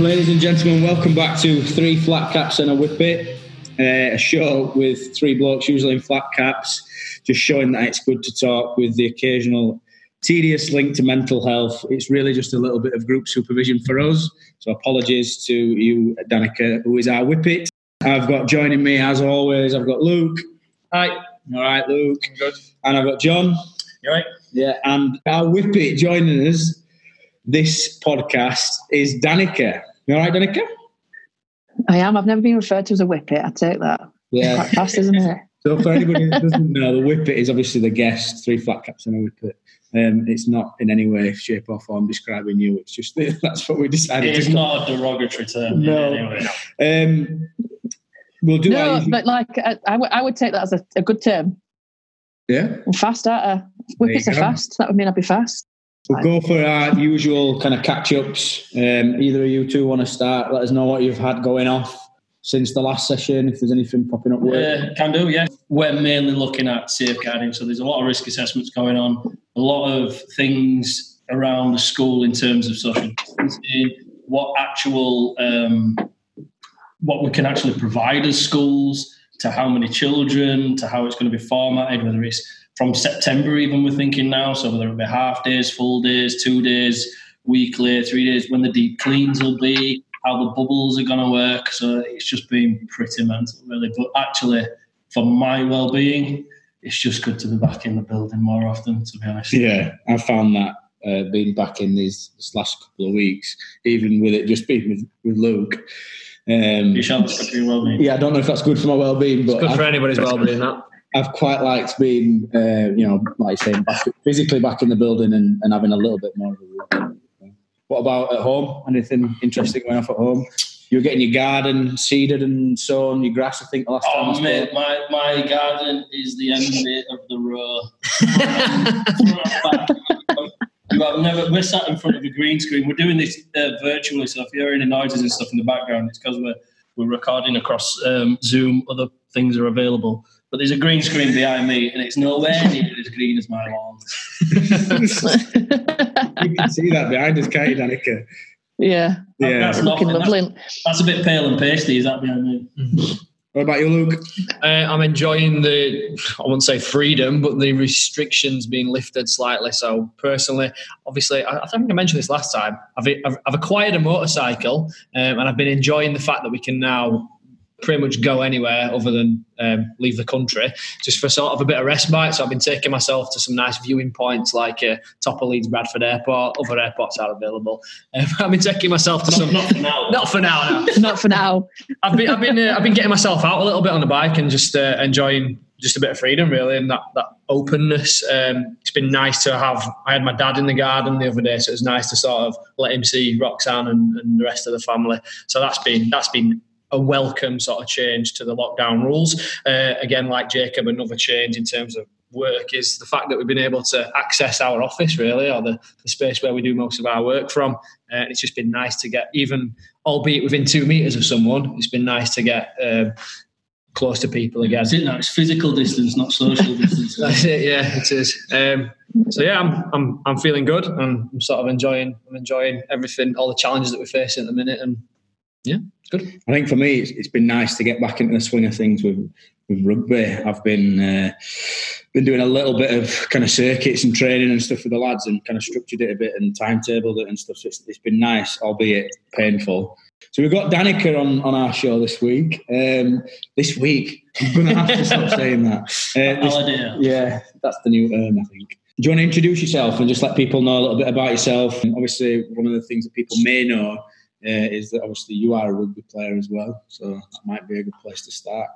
Ladies and gentlemen, welcome back to Three Flat Caps and a Whippet, uh, a show with three blokes, usually in flat caps, just showing that it's good to talk with the occasional tedious link to mental health. It's really just a little bit of group supervision for us. So apologies to you, Danica, who is our Whippet. I've got joining me, as always, I've got Luke. Hi. All right, Luke. Good. And I've got John. You right? Yeah, and our Whippet joining us this podcast is Danica. You all right, Danica? I am. I've never been referred to as a whippet. I take that. Yeah. Quite fast, isn't it? So for anybody who doesn't know, the Whippet is obviously the guest, three flat caps and a Whippet. Um, it's not in any way, shape or form describing you. It's just that's what we decided. It's not a derogatory term. No. Anyway. Um, we'll do no, our, but like I, I, w- I would take that as a, a good term. yeah. I'm fast, aren't I? Whippets are go. fast. That would mean I'd be fast. We'll go for our usual kind of catch ups. Um, either of you two want to start? Let us know what you've had going off since the last session. If there's anything popping up. Uh, can do, yeah. We're mainly looking at safeguarding, so there's a lot of risk assessments going on, a lot of things around the school in terms of social distancing, what actual, um, what we can actually provide as schools, to how many children, to how it's going to be formatted, whether it's from September even we're thinking now, so whether it be half days, full days, two days, weekly, three days, when the deep cleans will be, how the bubbles are going to work. So it's just been pretty mental, really. But actually, for my well-being, it's just good to be back in the building more often. To be honest, Yeah, I found that uh, being back in these this last couple of weeks, even with it just being with, with Luke. Um, you shall for well-being. yeah, I don't know if that's good for my well-being, but Good for I've, anybody's well-being. That I've quite liked being, uh, you know, like saying, back, physically back in the building and, and having a little bit more of a. What about at home? Anything interesting going off at home? You were getting your garden seeded and sown, your grass. I think the last time. Oh, mate, my, my garden is the envy of the row. Well, never, we're sat in front of a green screen. We're doing this uh, virtually, so if you hear any noises and stuff in the background, it's because we're, we're recording across um, Zoom. Other things are available. But there's a green screen behind me, and it's nowhere near as green as my lawn. you can see that behind us, can't you, Danica? yeah, Yeah. That's looking nothing. lovely. That's, that's a bit pale and pasty. Is that behind me? What about you, Luke? uh, I'm enjoying the, I wouldn't say freedom, but the restrictions being lifted slightly. So personally, obviously, I, I think I mentioned this last time. I've, I've, I've acquired a motorcycle, um, and I've been enjoying the fact that we can now pretty much go anywhere other than um, leave the country, just for sort of a bit of respite. So I've been taking myself to some nice viewing points like uh, top of Leeds Bradford Airport. Other airports are available. Um, I've been taking myself to some. Not for now. Not for now. No. Not for now. I've been, I've been, uh, I've been getting myself out a little bit on the bike and just uh, enjoying just a bit of freedom, really, and that that openness. Um, it's been nice to have. I had my dad in the garden the other day, so it was nice to sort of let him see Roxanne and, and the rest of the family. So that's been that's been a welcome sort of change to the lockdown rules. Uh, again, like Jacob, another change in terms of work is the fact that we've been able to access our office really or the, the space where we do most of our work from uh, and it's just been nice to get even albeit within two meters of someone it's been nice to get um, close to people again That's it now. It's physical distance, not social distance. that's it yeah it is um, so yeah I'm, I'm I'm feeling good and I'm sort of enjoying I'm enjoying everything all the challenges that we're facing at the minute and yeah good I think for me, it's, it's been nice to get back into the swing of things with with rugby. I've been uh, been doing a little bit of kind of circuits and training and stuff with the lads, and kind of structured it a bit and timetabled it and stuff. So it's, it's been nice, albeit painful. So we've got Danica on, on our show this week. Um, this week, I'm going to have to stop saying that. Uh, this- yeah, that's the new term, I think. Do you want to introduce yourself and just let people know a little bit about yourself? And obviously, one of the things that people may know uh, is that obviously you are a rugby player as well, so that might be a good place to start.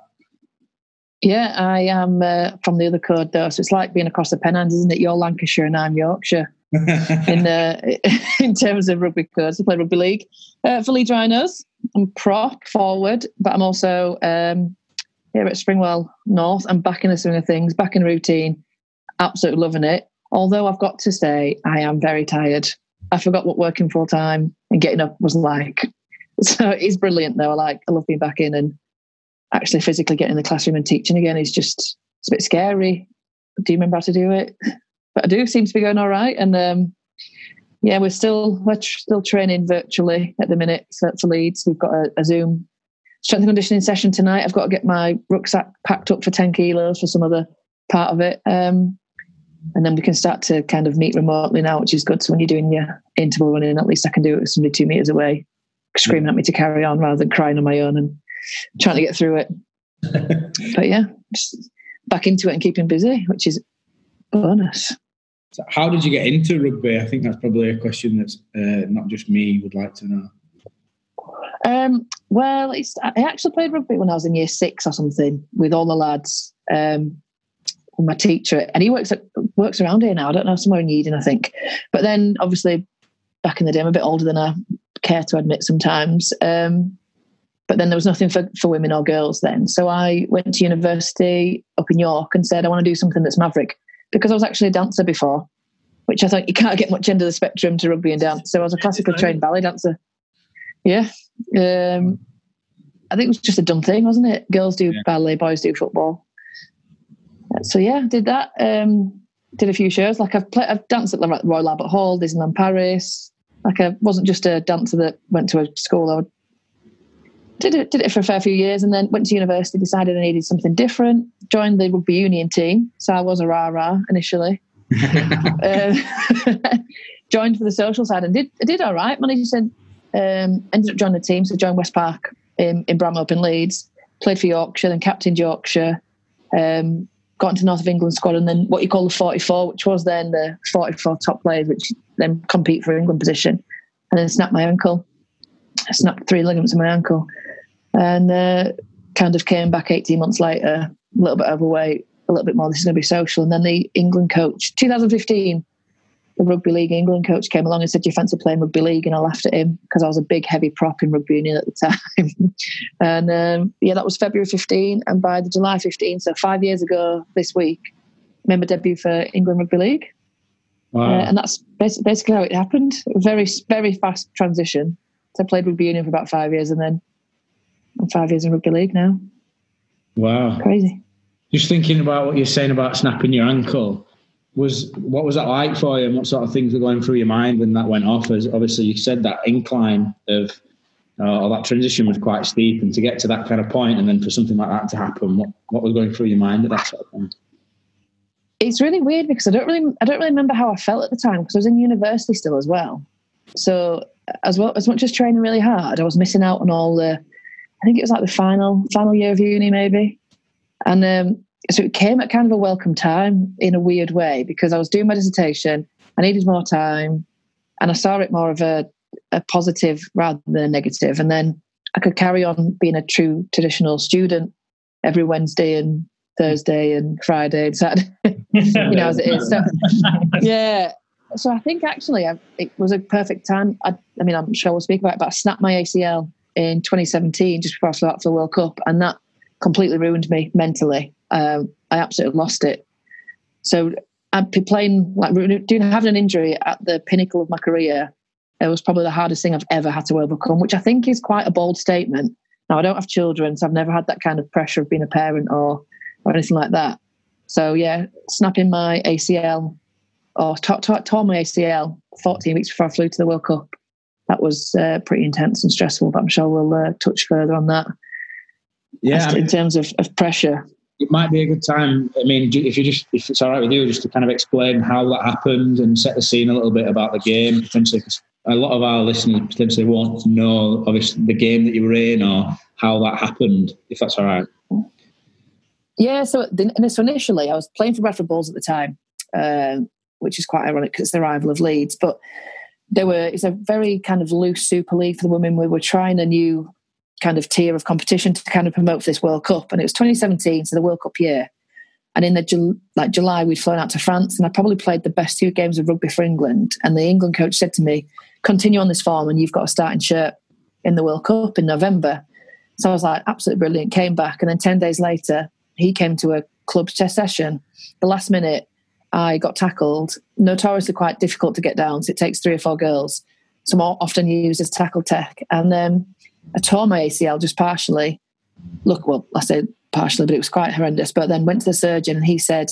Yeah, I am uh, from the other code though, so it's like being across the Pennines, isn't it? You're Lancashire and I'm Yorkshire in uh, in terms of rugby codes. I play rugby league uh, for Leeds Rhinos. I'm prop forward, but I'm also um, here at Springwell North. I'm back in the swing of things, back in routine. Absolutely loving it. Although I've got to say, I am very tired. I forgot what working full time and getting up was like. So it's brilliant though. I like. I love being back in and actually physically getting in the classroom and teaching again is just it's a bit scary. Do you remember how to do it? But I do seem to be going all right. And um, yeah, we're still we're still training virtually at the minute for, for Leeds. We've got a, a Zoom strength and conditioning session tonight. I've got to get my rucksack packed up for 10 kilos for some other part of it. Um, and then we can start to kind of meet remotely now, which is good. So when you're doing your interval running, at least I can do it with somebody two meters away, screaming at me to carry on rather than crying on my own and trying to get through it. but yeah, just back into it and keeping busy, which is bonus. So how did you get into rugby? I think that's probably a question that's uh, not just me would like to know. Um, well, I actually played rugby when I was in year six or something with all the lads. Um, my teacher, and he works at, works around here now. I don't know somewhere in Eden, I think. But then, obviously, back in the day, I'm a bit older than I care to admit sometimes. Um, but then there was nothing for, for women or girls then. So I went to university up in York and said I want to do something that's maverick because I was actually a dancer before, which I thought you can't get much end of the spectrum to rugby and dance. So I was a classically trained ballet dancer. Yeah. Um, I think it was just a dumb thing, wasn't it? Girls do yeah. ballet, boys do football. So yeah, did that. Um, did a few shows. Like I've played, I've danced at the Royal Albert Hall, Disneyland Paris. Like I wasn't just a dancer that went to a school. I did it did it for a fair few years, and then went to university. Decided I needed something different. Joined the rugby union team. So I was a rah rah initially. uh, joined for the social side and did I did all right. Managed to um, ended up joining the team, so joined West Park in, in Bramham in Leeds, played for Yorkshire, then captained Yorkshire, um, got into North of England squad, and then what you call the 44, which was then the 44 top players, which then compete for England position, and then snapped my ankle. I snapped three ligaments in my ankle, and uh, kind of came back 18 months later, a little bit overweight, a little bit more. This is going to be social, and then the England coach, 2015 the Rugby League England coach came along and said, Do you fancy playing rugby league? And I laughed at him because I was a big, heavy prop in rugby union at the time. and um, yeah, that was February 15. And by the July 15, so five years ago this week, made my debut for England Rugby League. Wow. Uh, and that's basically how it happened. Very, very fast transition. So I played rugby union for about five years and then I'm five years in rugby league now. Wow. Crazy. Just thinking about what you're saying about snapping your ankle was what was that like for you and what sort of things were going through your mind when that went off? As obviously you said that incline of uh, or that transition was quite steep and to get to that kind of point and then for something like that to happen what, what was going through your mind at that sort of point? It's really weird because i don't really i don't really remember how i felt at the time because i was in university still as well. So as well as much as training really hard i was missing out on all the i think it was like the final final year of uni maybe. And um, so it came at kind of a welcome time in a weird way because I was doing my dissertation, I needed more time, and I saw it more of a, a positive rather than a negative. And then I could carry on being a true traditional student every Wednesday and Thursday and Friday and Saturday, you know, as it is. So, yeah. So I think actually I, it was a perfect time. I, I, mean, I'm sure we'll speak about it, but I snapped my ACL in 2017 just before I started for the World Cup, and that completely ruined me mentally um, I absolutely lost it. So I'd be playing like doing having an injury at the pinnacle of my career. It was probably the hardest thing I've ever had to overcome, which I think is quite a bold statement. Now I don't have children, so I've never had that kind of pressure of being a parent or or anything like that. So yeah, snapping my ACL or tore, tore, tore my ACL 14 weeks before I flew to the World Cup. That was uh, pretty intense and stressful, but I'm sure we'll uh, touch further on that. Yeah, I mean, in terms of, of pressure it might be a good time. I mean, if you just if it's all right with you, just to kind of explain how that happened and set the scene a little bit about the game potentially, because a lot of our listeners potentially won't know obviously the game that you were in or how that happened. If that's all right. Yeah. So, so initially, I was playing for Bradford Bulls at the time, um, which is quite ironic because it's the rival of Leeds, but. There were it's a very kind of loose Super League for the women. We were trying a new kind of tier of competition to kind of promote for this World Cup. And it was 2017, so the World Cup year. And in the like July, we'd flown out to France, and I probably played the best two games of rugby for England. And the England coach said to me, "Continue on this form, and you've got a starting shirt in the World Cup in November." So I was like, absolutely brilliant. Came back, and then ten days later, he came to a club session. The last minute, I got tackled. Notoriously quite difficult to get down. So it takes three or four girls. So more often used as tackle tech, and then I tore my ACL just partially. Look, well, I say partially, but it was quite horrendous. But then went to the surgeon and he said,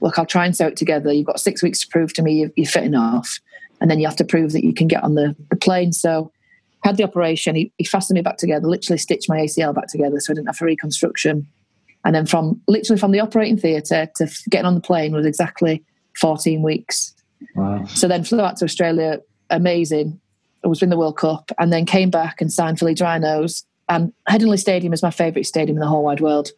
Look, I'll try and sew it together. You've got six weeks to prove to me you're, you're fit enough. and then you have to prove that you can get on the, the plane. So had the operation. He, he fastened me back together, literally stitched my ACL back together, so I didn't have a reconstruction. And then from literally from the operating theatre to getting on the plane was exactly 14 weeks. Wow. So then flew out to Australia, amazing. Was in the World Cup, and then came back and signed for Leeds Rhinos. And Headingley Stadium is my favourite stadium in the whole wide world.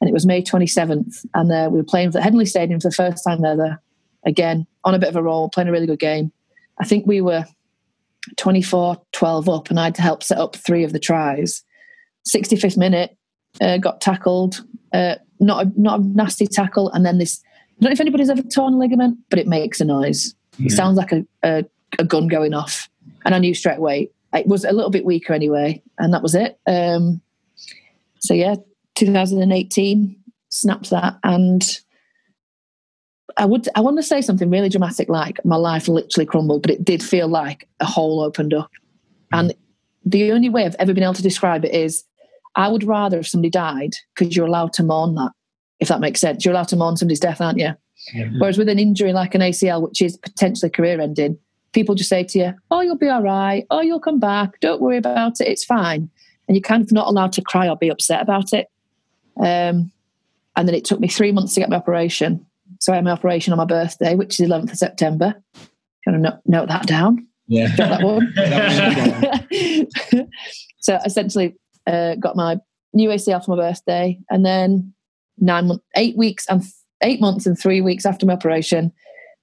And it was May 27th, and uh, we were playing for Headingley Stadium for the first time ever. Again, on a bit of a roll, playing a really good game. I think we were 24 12 up, and I had to help set up three of the tries. 65th minute, uh, got tackled, uh, not, a, not a nasty tackle, and then this. I don't know if anybody's ever torn a ligament, but it makes a noise. Yeah. It sounds like a, a, a, gun going off. And I knew straight away. It was a little bit weaker anyway, and that was it. Um, so, yeah, 2018, snapped that. And I would I want to say something really dramatic like my life literally crumbled, but it did feel like a hole opened up. And the only way I've ever been able to describe it is I would rather if somebody died, because you're allowed to mourn that, if that makes sense. You're allowed to mourn somebody's death, aren't you? Yeah. Whereas with an injury like an ACL, which is potentially career ending, people just say to you, Oh, you'll be all right. Oh, you'll come back. Don't worry about it. It's fine. And you're kind of not allowed to cry or be upset about it. Um, and then it took me three months to get my operation. So I had my operation on my birthday, which is 11th of September. Kind of note, note that down. Yeah. that one. so essentially, uh, got my new ACL for my birthday, and then nine months, eight weeks, and eight months and three weeks after my operation,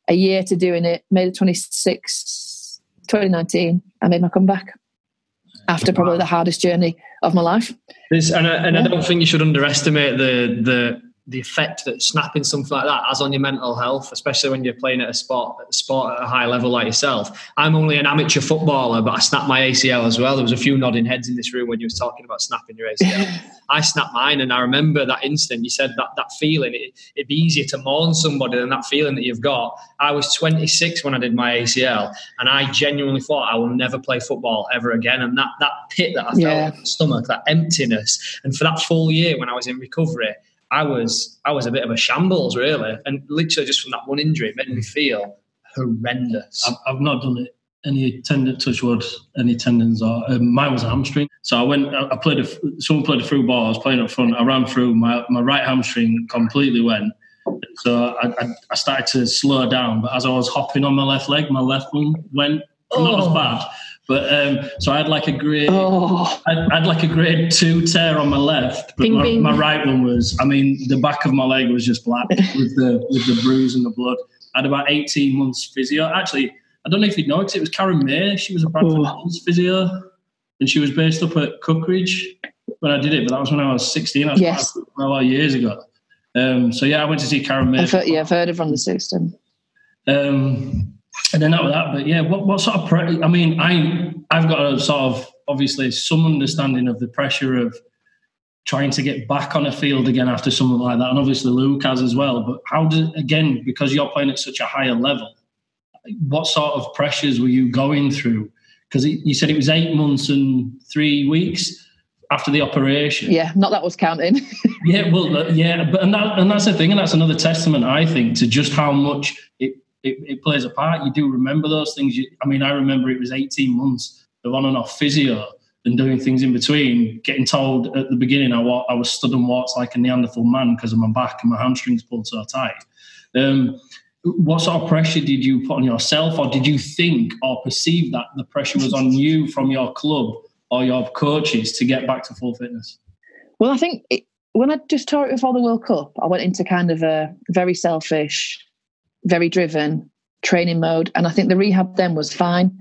a year to doing it, May the 26th, 2019, I made my comeback after probably the hardest journey of my life. and, I, and yeah. I don't think you should underestimate the the the effect that snapping something like that has on your mental health, especially when you're playing at a sport, at a sport at a high level like yourself. I'm only an amateur footballer, but I snapped my ACL as well. There was a few nodding heads in this room when you were talking about snapping your ACL. I snapped mine, and I remember that instant. You said that that feeling. It, it'd be easier to mourn somebody than that feeling that you've got. I was 26 when I did my ACL, and I genuinely thought I will never play football ever again. And that that pit that I felt yeah. in my stomach, that emptiness, and for that full year when I was in recovery I was I was a bit of a shambles really, and literally just from that one injury, it made me feel horrendous. I've, I've not done it any tendon touch wood, any tendons or um, mine was a hamstring. So I went, I played a, someone played a through ball. I was playing up front. I ran through my my right hamstring completely went. So I, I, I started to slow down, but as I was hopping on my left leg, my left one went oh. not as bad. But um, so I had like a grade, oh. I had like a grade two tear on my left, but bing, my, bing. my, right one was. I mean, the back of my leg was just black with the with the bruise and the blood. I had about eighteen months physio. Actually, I don't know if you know because it was Karen May. She was a Bradford oh. physio, and she was based up at Cookridge when I did it. But that was when I was sixteen. Was yes. a lot of years ago. Um, so yeah, I went to see Karen May. I've heard, yeah, I've heard it from the system. Um, and then that was that. But yeah, what, what sort of? Pre- I mean, I I've got a sort of obviously some understanding of the pressure of trying to get back on a field again after something like that, and obviously Luke has as well. But how did again because you're playing at such a higher level? What sort of pressures were you going through? Because you said it was eight months and three weeks after the operation. Yeah, not that was counting. yeah, well, uh, yeah, but and that and that's the thing, and that's another testament I think to just how much it it, it plays a part. You do remember those things. You, I mean, I remember it was 18 months of on and off physio and doing things in between, getting told at the beginning I, I was stood and walked like a Neanderthal man because of my back and my hamstrings pulled so tight. Um, what sort of pressure did you put on yourself, or did you think or perceive that the pressure was on you from your club or your coaches to get back to full fitness? Well, I think it, when I just tore it before the World Cup, I went into kind of a very selfish, very driven training mode. And I think the rehab then was fine.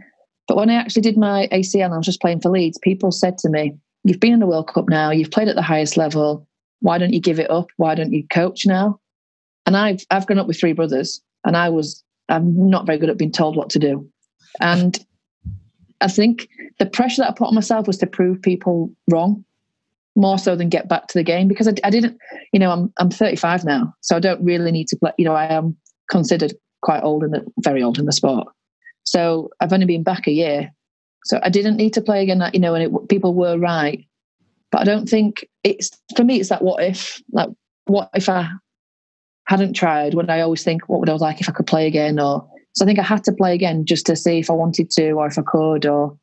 But when I actually did my ACL I was just playing for Leeds, people said to me, You've been in the World Cup now, you've played at the highest level. Why don't you give it up? Why don't you coach now? And I've I've grown up with three brothers and I was I'm not very good at being told what to do. And I think the pressure that I put on myself was to prove people wrong more so than get back to the game because I, I didn't, you know, I'm I'm 35 now, so I don't really need to play. You know, I am considered quite old in the very old in the sport. So I've only been back a year, so I didn't need to play again. That You know, and it, people were right, but I don't think it's for me. It's that what if, like what if I hadn't tried? Would I always think what would I like if I could play again, or So I think I had to play again just to see if I wanted to or if I could, or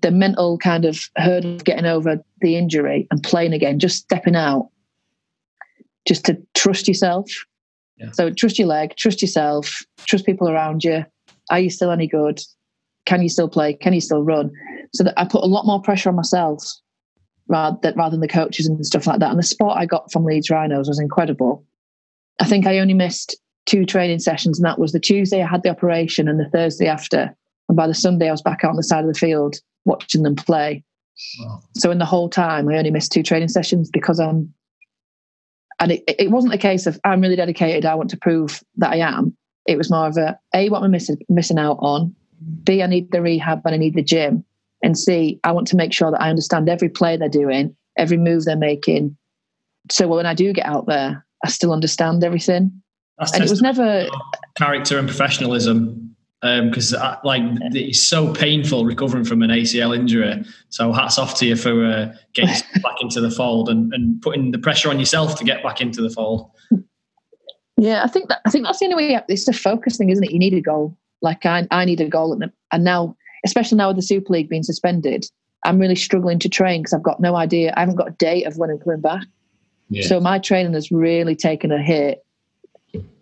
the mental kind of hurdle of getting over the injury and playing again, just stepping out, just to trust yourself. Yeah. So trust your leg, trust yourself, trust people around you. Are you still any good? Can you still play? Can you still run? So that I put a lot more pressure on myself rather than, rather than the coaches and stuff like that. And the support I got from Leeds Rhinos was incredible. I think I only missed two training sessions, and that was the Tuesday I had the operation and the Thursday after. And by the Sunday, I was back out on the side of the field watching them play. Wow. So in the whole time, I only missed two training sessions because I'm. And it, it wasn't a case of I'm really dedicated. I want to prove that I am. It was more of a a what am I missing missing out on? B I need the rehab and I need the gym. And C I want to make sure that I understand every play they're doing, every move they're making. So when I do get out there, I still understand everything. That's And it was never character and professionalism because like it's so painful recovering from an ACL injury. So hats off to you for uh, getting back into the fold and, and putting the pressure on yourself to get back into the fold. Yeah, I think that I think that's the only way. It's the focus thing, isn't it? You need a goal. Like I, I need a goal, and, and now, especially now with the Super League being suspended, I'm really struggling to train because I've got no idea. I haven't got a date of when I'm coming back. Yeah. So my training has really taken a hit.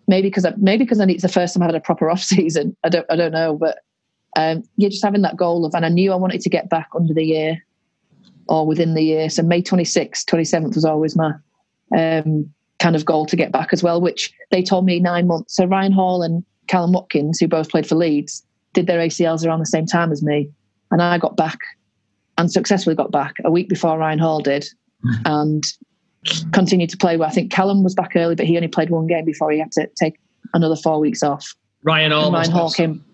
Maybe because I, maybe because I need, it's the first time I've had a proper off season. I don't I don't know, but um, yeah, just having that goal of, and I knew I wanted to get back under the year or within the year. So May 26th, 27th was always my um, kind of goal to get back as well, which they told me nine months. So Ryan Hall and Kallum Watkins, who both played for Leeds, did their ACLs around the same time as me. And I got back and successfully got back a week before Ryan Hall did and continued to play. Well, I think Kallum was back early, but he only played one game before he had to take another four weeks off. Ryan Hall, Ryan came.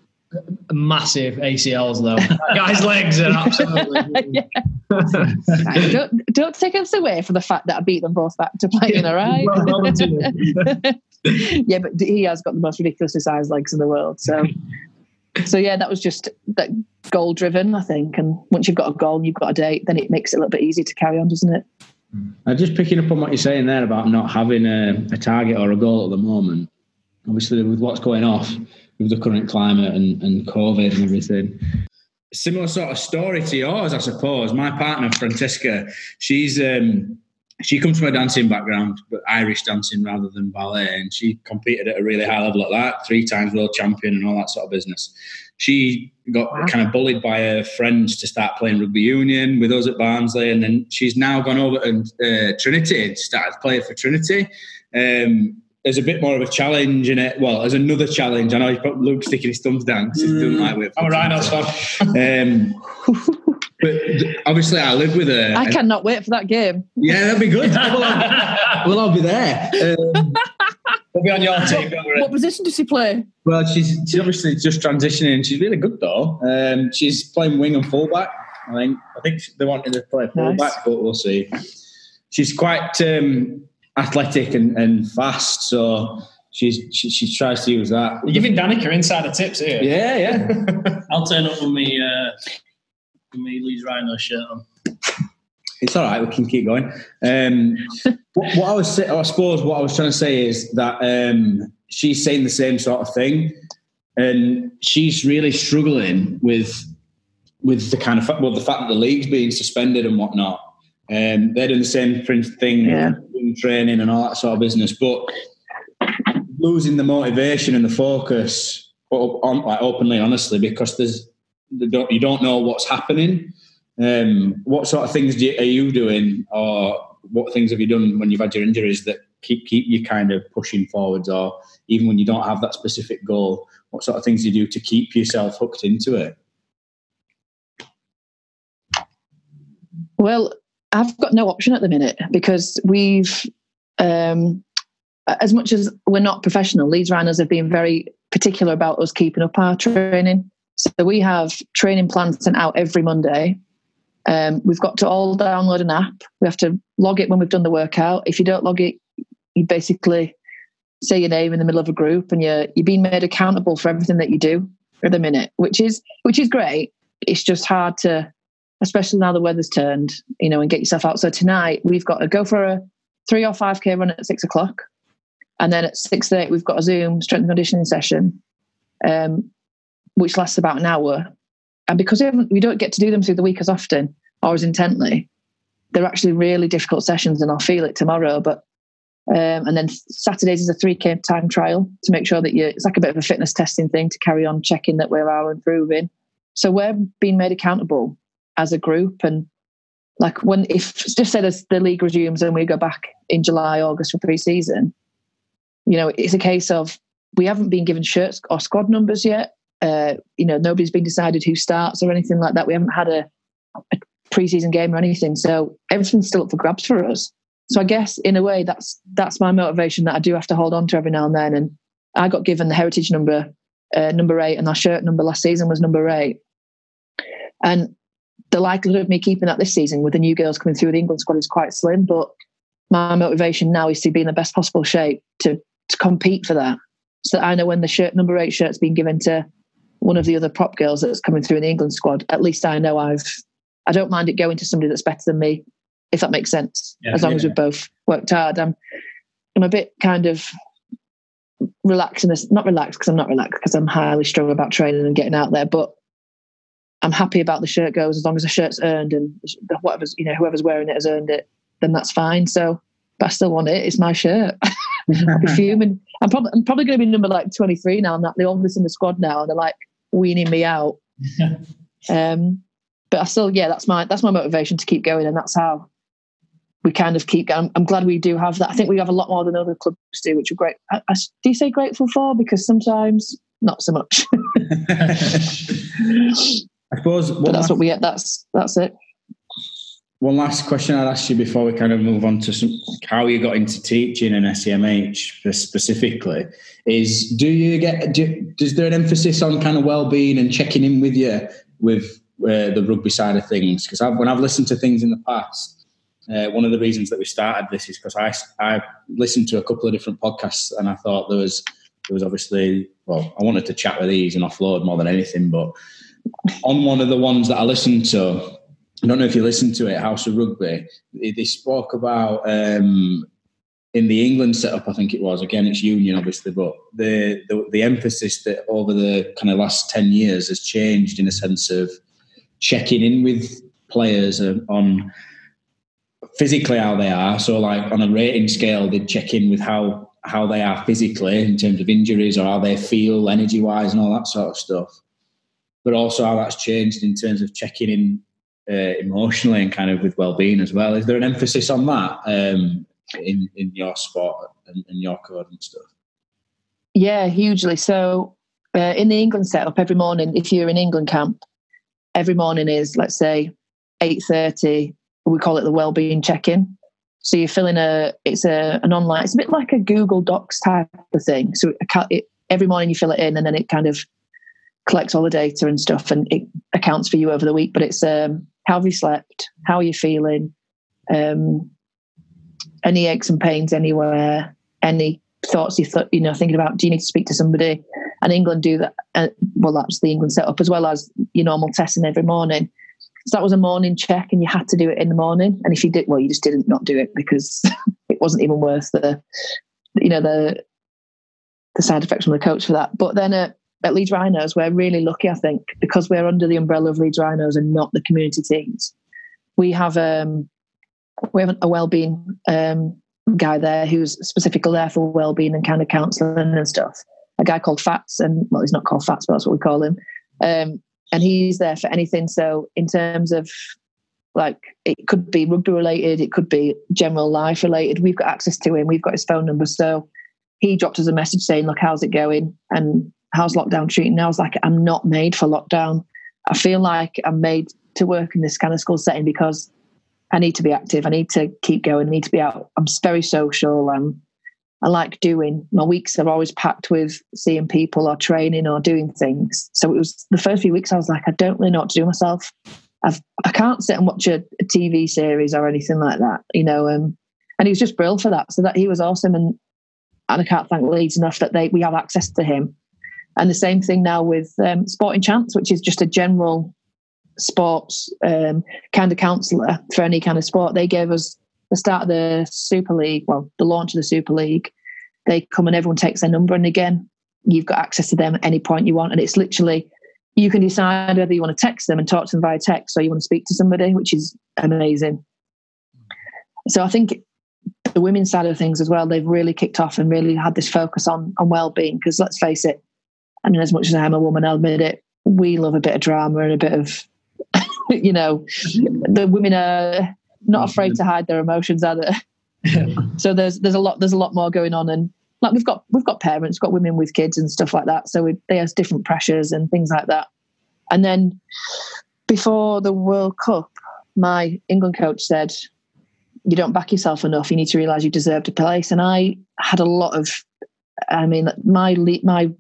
massive ACLs though. That guy's legs are absolutely. Right, don't, don't take us away from the fact that I beat them both back to playing, all right? Well done to you. yeah, but he has got the most ridiculously sized legs in the world. So, so yeah, that was just that goal driven, I think. And once you've got a goal and you've got a date, then it makes it a little bit easier to carry on, doesn't it? Uh, just picking up on what you're saying there about not having a, a target or a goal at the moment. Obviously, with what's going off with the current climate and, and COVID and everything. Similar sort of story to yours, I suppose. My partner, Francesca, she's um, she comes from a dancing background, but Irish dancing rather than ballet, and she competed at a really high level at that, three times world champion and all that sort of business. She got Wow. kind of bullied by her friends to start playing rugby union with us at Barnsley, and then she's now gone over to uh, Trinity and started playing for Trinity. Um, there's a bit more of a challenge in it. Well, there's another challenge. I know he's Luke sticking his thumbs down because he doesn't like it. I'm a Rhinos fan. But obviously, I live with her. I cannot wait for that game. Yeah, that'd be good. we'll, all, we'll all be there. Um, We'll be on your team, don't. What position does she play? well, she's she's obviously just transitioning. She's really good though. Um, she's playing wing and fullback. I think I think they wanted to play fullback, Nice. but we'll see. She's quite um, athletic and, and fast, so she's she, she tries to use that. You're giving Danica insider tips here. Yeah, yeah. I'll turn up with me, uh, with me Leeds Rhino shirt on. It's all right. We can keep going. Um, what, what I was, say, I suppose, what I was trying to say is that um, she's saying the same sort of thing, and she's really struggling with with the kind of fa- well, the fact that the league's being suspended and whatnot. Um, they're doing the same thing, Yeah. doing training and all that sort of business, but losing the motivation and the focus on, like openly, honestly, because there's they don't, you don't know what's happening. Um, what sort of things you, are you doing, or what things have you done when you've had your injuries that keep keep you kind of pushing forwards, or even when you don't have that specific goal? What sort of things do you do to keep yourself hooked into it? Well, I've got no option at the minute because we've, um, as much as we're not professional, Leeds Rhinos have been very particular about us keeping up our training. So we have training plans sent out every Monday. Um, we've got to all download an app. We have to log it when we've done the workout. If you don't log it, you basically say your name in the middle of a group, and you're you're being made accountable for everything that you do at the minute, which is which is great. It's just hard to especially now the weather's turned, you know, and get yourself out. So tonight we've got to go for a three or five k run at six o'clock, and then at six thirty we've got a Zoom strength and conditioning session, um, which lasts about an hour. And because we, we don't get to do them through the week as often or as intently, they're actually really difficult sessions, and I'll feel it tomorrow. But um, and then Saturdays is a 3k time trial to make sure that you it's like a bit of a fitness testing thing to carry on checking that we're all improving. So we're being made accountable as a group and like when if just say the league resumes and we go back in July, August for pre-season, you know, it's a case of we haven't been given shirts or squad numbers yet. Uh, you know, nobody's been decided who starts or anything like that. We haven't had a, a pre-season game or anything, so everything's still up for grabs for us. So I guess in a way that's that's my motivation that I do have to hold on to every now and then. And I got given the heritage number, uh, number eight, and our shirt number last season was number eight. And the likelihood of me keeping that this season with the new girls coming through the England squad is quite slim. But my motivation now is to be in the best possible shape to to compete for that. So that I know when the shirt number eight shirt's been given to one of the other prop girls that's coming through in the England squad, at least I know I've I don't mind it going to somebody that's better than me, if that makes sense. Yeah, as long yeah. as we've both worked hard. I'm I'm a bit kind of relaxed in this not relaxed because I'm not relaxed because I'm highly strong about training and getting out there, but I'm happy about the shirt goes as long as the shirt's earned and whatever's you know whoever's wearing it has earned it, then that's fine. So, but I still want it. It's my shirt. I'll be fuming. I'm probably I'm probably going to be number like 23 now. I'm not the oldest in the squad now, and they're like weaning me out. um, but I still, yeah, that's my that's my motivation to keep going, and that's how we kind of keep going. I'm glad we do have that. I think we have a lot more than other clubs do, which are great. I, I, do you say grateful for? Because sometimes not so much. I suppose. But that's what we get. That's that's it. One last question I'd ask you before we kind of move on to some, how you got into teaching and SEMH specifically is do you get do, is there an emphasis on kind of well-being and checking in with you with uh, the rugby side of things? Because when I've listened to things in the past, uh, one of the reasons that we started this is because I I listened to a couple of different podcasts and I thought there was there was obviously well I wanted to chat with these and offload more than anything, but on one of the ones that I listened to, I don't know if you listened to it, House of Rugby, they spoke about um, in the England setup, I think it was. Again, it's union, obviously, but the, the, the emphasis that over the kind of last ten years has changed in a sense of checking in with players on physically how they are. So, like on a rating scale, they check in with how how they are physically in terms of injuries or how they feel energy wise and all that sort of stuff but also how that's changed in terms of checking in uh, emotionally and kind of with well-being as well. Is there an emphasis on that um, in in your sport and, your code and stuff? Yeah, hugely. So uh, in the England setup, every morning, if you're in England camp, every morning is let's say eight thirty. We call it the well-being check-in. So you fill in a it's a an online. It's a bit like a Google Docs type of thing. So it, it, every morning you fill it in, and then it kind of collects all the data and stuff and it accounts for you over the week. But it's um, how have you slept? How are you feeling? Um, any aches and pains anywhere? Any thoughts you thought you know thinking about? Do you need to speak to somebody? And England do that. Uh, well, that's the England setup as well as your normal testing every morning. So that was a morning check, and you had to do it in the morning. And if you did, well, you just didn't not do it because it wasn't even worth the, you know, the the side effects from the coach for that. But then uh, at Leeds Rhinos, we're really lucky, I think, because we're under the umbrella of Leeds Rhinos and not the community teams. We have um, we have a wellbeing um, guy there who's specifically there for wellbeing and kind of counselling and stuff. A guy called Fats, and well, he's not called Fats, but that's what we call him. Um, and he's there for anything. So in terms of like it could be rugby related, it could be general life related. We've got access to him. We've got his phone number. So he dropped us a message saying, "Look, how's it going?" And how's lockdown treating? I was like, I'm not made for lockdown. I feel like I'm made to work in this kind of school setting because I need to be active. I need to keep going. I need to be out. I'm very social. Um, I like doing. My weeks are always packed with seeing people or training or doing things. So it was the first few weeks I was like, I don't really know what to do myself. I've, I can't sit and watch a, a TV series or anything like that, you know. Um, and he was just brilliant for that. So that he was awesome, and and I can't thank Leeds enough that they we have access to him and the same thing now with um, Sporting Chance, which is just a general sports um, kind of counsellor for any kind of sport. They gave us the start of the Super League, well, the launch of the Super League. They come and everyone takes their number. And again, you've got access to them at any point you want. And it's literally, you can decide whether you want to text them and talk to them via text or you want to speak to somebody, which is amazing. So I think the women's side of things as well, they've really kicked off and really had this focus on on well-being. Because let's face it, I mean, as much as I'm a woman, I'll admit it, we love a bit of drama and a bit of, you know, the women are not afraid to hide their emotions, are they? so there's there's a lot there's a lot more going on, and like we've got we've got parents, got women with kids and stuff like that. So we, they have different pressures and things like that. And then before the World Cup, my England coach said, "You don't back yourself enough. You need to realise you deserve a place." And I had a lot of, I mean, my my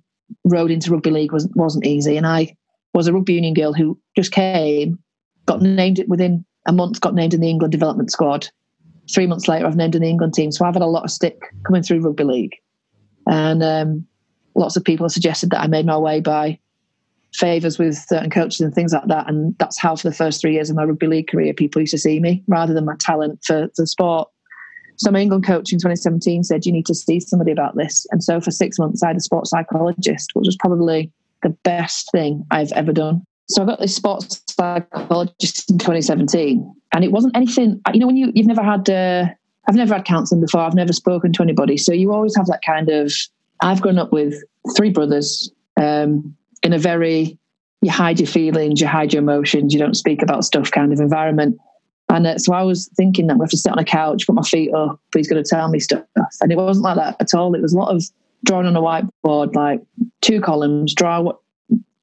road into rugby league was wasn't easy, and I was a rugby union girl who just came, got named within a month, got named in the England development squad. Three months later, I've named in the England team. So I've had a lot of stick coming through rugby league, and um, lots of people have suggested that I made my way by favours with certain coaches and things like that. And that's how, for the first three years of my rugby league career, people used to see me rather than my talent for the sport. So my England coach in 2017 said, you need to see somebody about this. And so for six months, I had a sports psychologist, which was probably the best thing I've ever done. So I got this sports psychologist in 2017, and it wasn't anything. You know, when you you've never had, uh, I've never had counselling before. I've never spoken to anybody, so you always have that kind of. I've grown up with three brothers um, in a very you hide your feelings, you hide your emotions, you don't speak about stuff kind of environment. And uh, so I was thinking that we have to sit on a couch, put my feet up, he's going to tell me stuff. And it wasn't like that at all. It was a lot of drawing on a whiteboard, like two columns, draw what,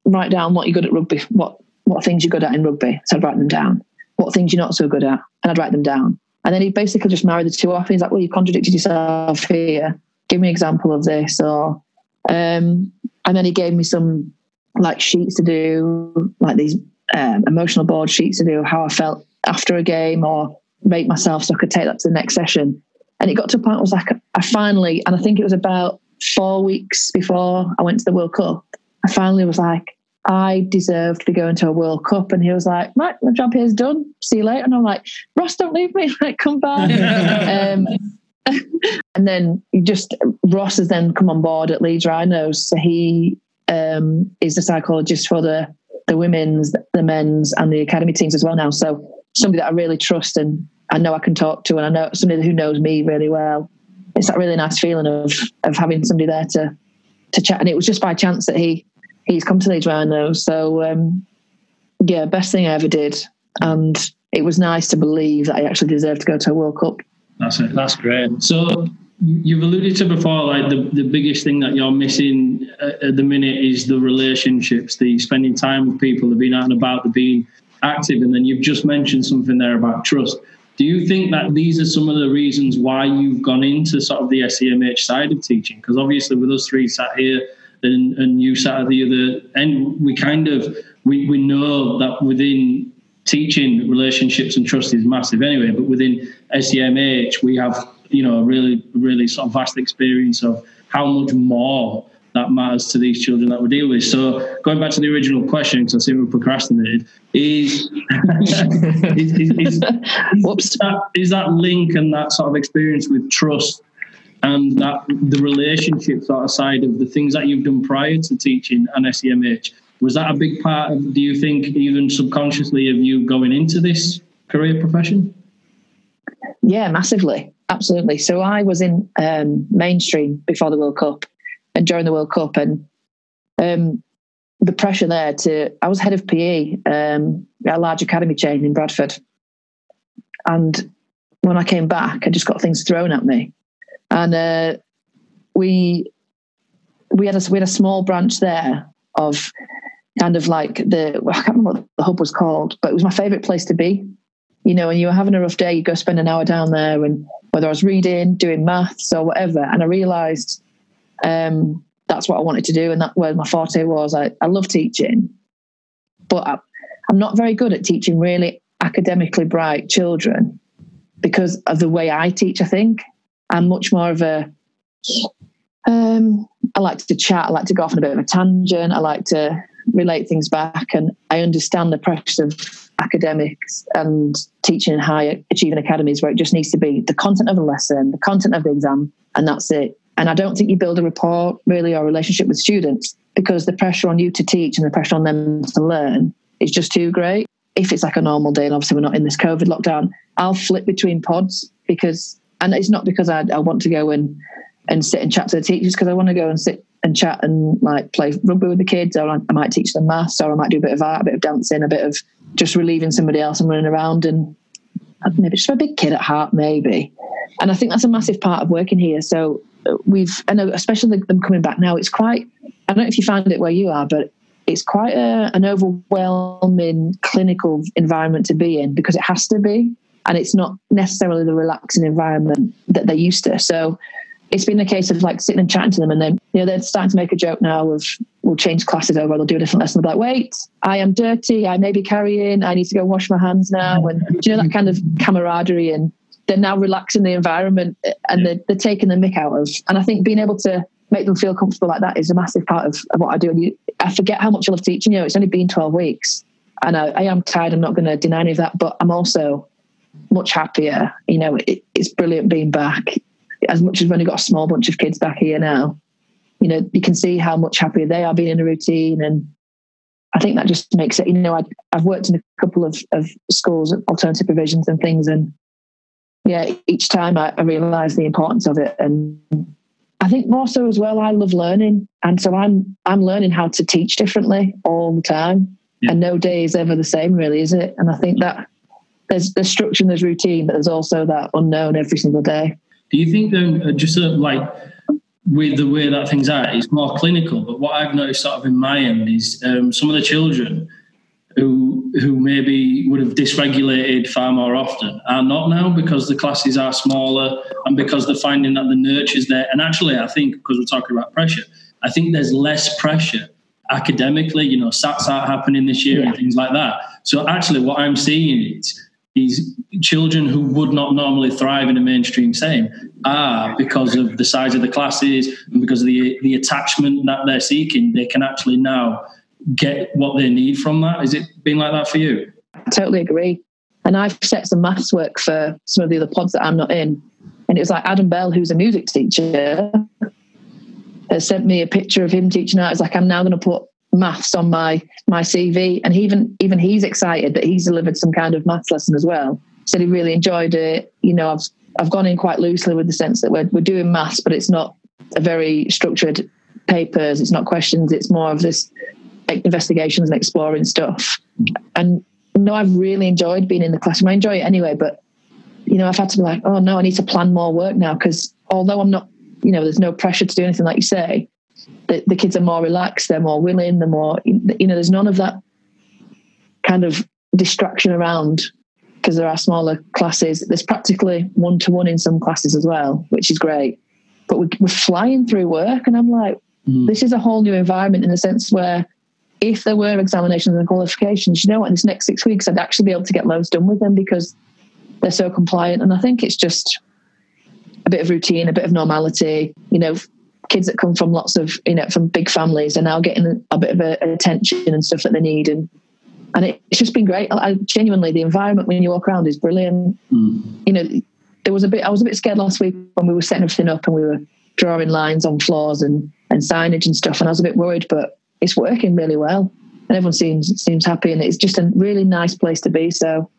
write down what you're good at rugby, what what things you're good at in rugby. So I'd write them down. What things you're not so good at, and I'd write them down. And then he basically just married the two off. He's like, "Well, you contradicted yourself here. Give me an example of this." Or, um, and then he gave me some like sheets to do, like these um, emotional board sheets to do how I felt after a game or rate myself so I could take that to the next session. And it got to a point I was like, I finally, and I think it was about four weeks before I went to the World Cup, I finally was like, I deserve to be going to a World Cup. And he was like, right, my job here's done. See you later. And I'm like, Ross, don't leave me. Like, come back. um, and then just Ross has then come on board at Leeds Rhinos. So he um, is the psychologist for the the women's, the men's, and the academy teams as well now. So somebody that I really trust and I know I can talk to, and I know somebody who knows me really well. It's that really nice feeling of of having somebody there to to chat. And it was just by chance that he he's come to Leeds Rhinos. So um, yeah, best thing I ever did, and it was nice to believe that I actually deserved to go to a World Cup. That's it. That's great. So you've alluded to before, like the, the biggest thing that you're missing at, at the minute is the relationships, the spending time with people, the being out and about, the being active, and then you've just mentioned something there about trust. Do you think that these are some of the reasons why you've gone into sort of the SEMH side of teaching? Because obviously, with us three sat here and, and you sat at the other end, we kind of we, we know that within teaching relationships and trust is massive anyway, but within SEMH we have you know a really really sort of vast experience of how much more that matters to these children that we deal with. So going back to the original question, because I see we procrastinated, is is, is, is, is, that, is that link and that sort of experience with trust and that the relationship sort of side of the things that you've done prior to teaching an SEMH, was that a big part of, do you think, even subconsciously, of you going into this career profession? Yeah, massively. Absolutely. So I was in um, mainstream before the World Cup and during the World Cup, and um, the pressure there to I was head of PE um, at a large academy chain in Bradford, and when I came back, I just got things thrown at me, and uh, we we had a we had a small branch there of kind of like the I can't remember what the hub was called, but it was my favourite place to be. You know, when you were having a rough day, you go spend an hour down there, and whether I was reading, doing maths, or whatever, and I realised um, that's what I wanted to do, and that where my forte was. I, I love teaching, but I, I'm not very good at teaching really academically bright children because of the way I teach. I think I'm much more of a um, I like to chat. I like to go off on a bit of a tangent. I like to relate things back, and I understand the pressure of academics and teaching in high achieving academies where it just needs to be the content of the lesson, the content of the exam, and that's it. And I don't think you build a rapport really or relationship with students because the pressure on you to teach and the pressure on them to learn is just too great. If it's like a normal day, and obviously we're not in this COVID lockdown, I'll flip between pods because, and it's not because I, I want to go and and sit and chat to the teachers because I want to go and sit and chat and like play rugby with the kids, or I might teach them maths, or I might do a bit of art, a bit of dancing, a bit of just relieving somebody else and running around and maybe just a big kid at heart, maybe. And I think that's a massive part of working here. So we've, know, especially them coming back now, it's quite, I don't know if you find it where you are, but it's quite a, an overwhelming clinical environment to be in because it has to be. And it's not necessarily the relaxing environment that they're used to. So it's been a case of like sitting and chatting to them and then you know they're starting to make a joke now of we'll change classes over they'll do a different lesson they'll be like wait i am dirty i may be carrying i need to go wash my hands now and you know that kind of camaraderie and they're now relaxing the environment eh, and they're, they're taking the mick out of and i think being able to make them feel comfortable like that is a massive part of, of what i do and you, i forget how much i love teaching you know it's only been 12 weeks and I, I am tired i'm not going to deny any of that but i'm also much happier you know it, it's brilliant being back as much as we've only got a small bunch of kids back here now, you know, you can see how much happier they are being in a routine. And I think that just makes it, you know, I, have worked in a couple of, of schools, alternative provisions and things. And yeah, each time I, I realize the importance of it. And I think more so as well, I love learning. And so I'm, I'm learning how to teach differently all the time. Yeah. And no day is ever the same, really, is it? And I think that there's, there's structure and there's routine, but there's also that unknown every single day. Do you think then, uh, just of like with the way that things are, it's more clinical? But what I've noticed sort of in my end is um, some of the children who who maybe would have dysregulated far more often are not now because the classes are smaller and because they're finding that the nurture's there. And actually, I think because we're talking about pressure, I think there's less pressure academically. You know, SATs aren't happening this year yeah. and things like that. So actually, what I'm seeing is these children who would not normally thrive in a mainstream setting are because of the size of the classes and because of the the attachment that they're seeking they can actually now get what they need from that is it been like that for you I totally agree and i've set some maths work for some of the other pods that i'm not in and it was like adam bell who's a music teacher has sent me a picture of him teaching art it's like i'm now going to put maths on my my CV, and even even he's excited that he's delivered some kind of maths lesson as well. Said he really enjoyed it. You know, I've I've gone in quite loosely with the sense that we're we're doing maths, but it's not a very structured papers. It's not questions. It's more of this investigations and exploring stuff. And no, I've really enjoyed being in the classroom. I enjoy it anyway, but you know, I've had to be like, oh no, I need to plan more work now because although I'm not, you know, there's no pressure to do anything like you say the, the kids are more relaxed, they're more willing, they're more, you know, there's none of that kind of distraction around because there are smaller classes. There's practically one to one in some classes as well, which is great. But we, are flying through work, and I'm like, mm. this is a whole new environment in the sense where if there were examinations and qualifications, you know what, in this next six weeks, I'd actually be able to get loads done with them because they're so compliant. And I think it's just a bit of routine, a bit of normality. You know, kids that come from lots of you know from big families are now getting a bit of a, attention and stuff that they need and and it, it's just been great I, genuinely the environment when you walk around is brilliant mm. you know there was a bit i was a bit scared last week when we were setting everything up and we were drawing lines on floors and and signage and stuff and i was a bit worried but it's working really well and everyone seems seems happy and it's just a really nice place to be so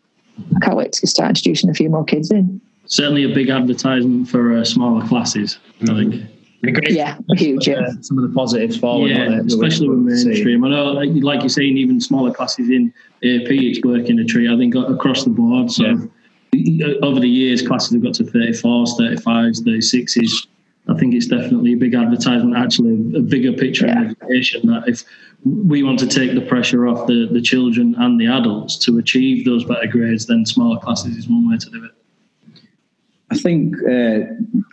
i can't wait to start introducing a few more kids in certainly a big advertisement for uh, smaller classes mm. i think yeah, huge. Yeah. Some of the positives forward. Yeah, especially with mainstream. I know, like you're saying, even smaller classes in AP, it's working a treat. I think across the board. So yeah. over the years, classes have got to 34s, 35s, 36s. I think it's definitely a big advertisement, actually, a bigger picture yeah. of education that if we want to take the pressure off the, the children and the adults to achieve those better grades, then smaller classes is one way to do it. I think uh,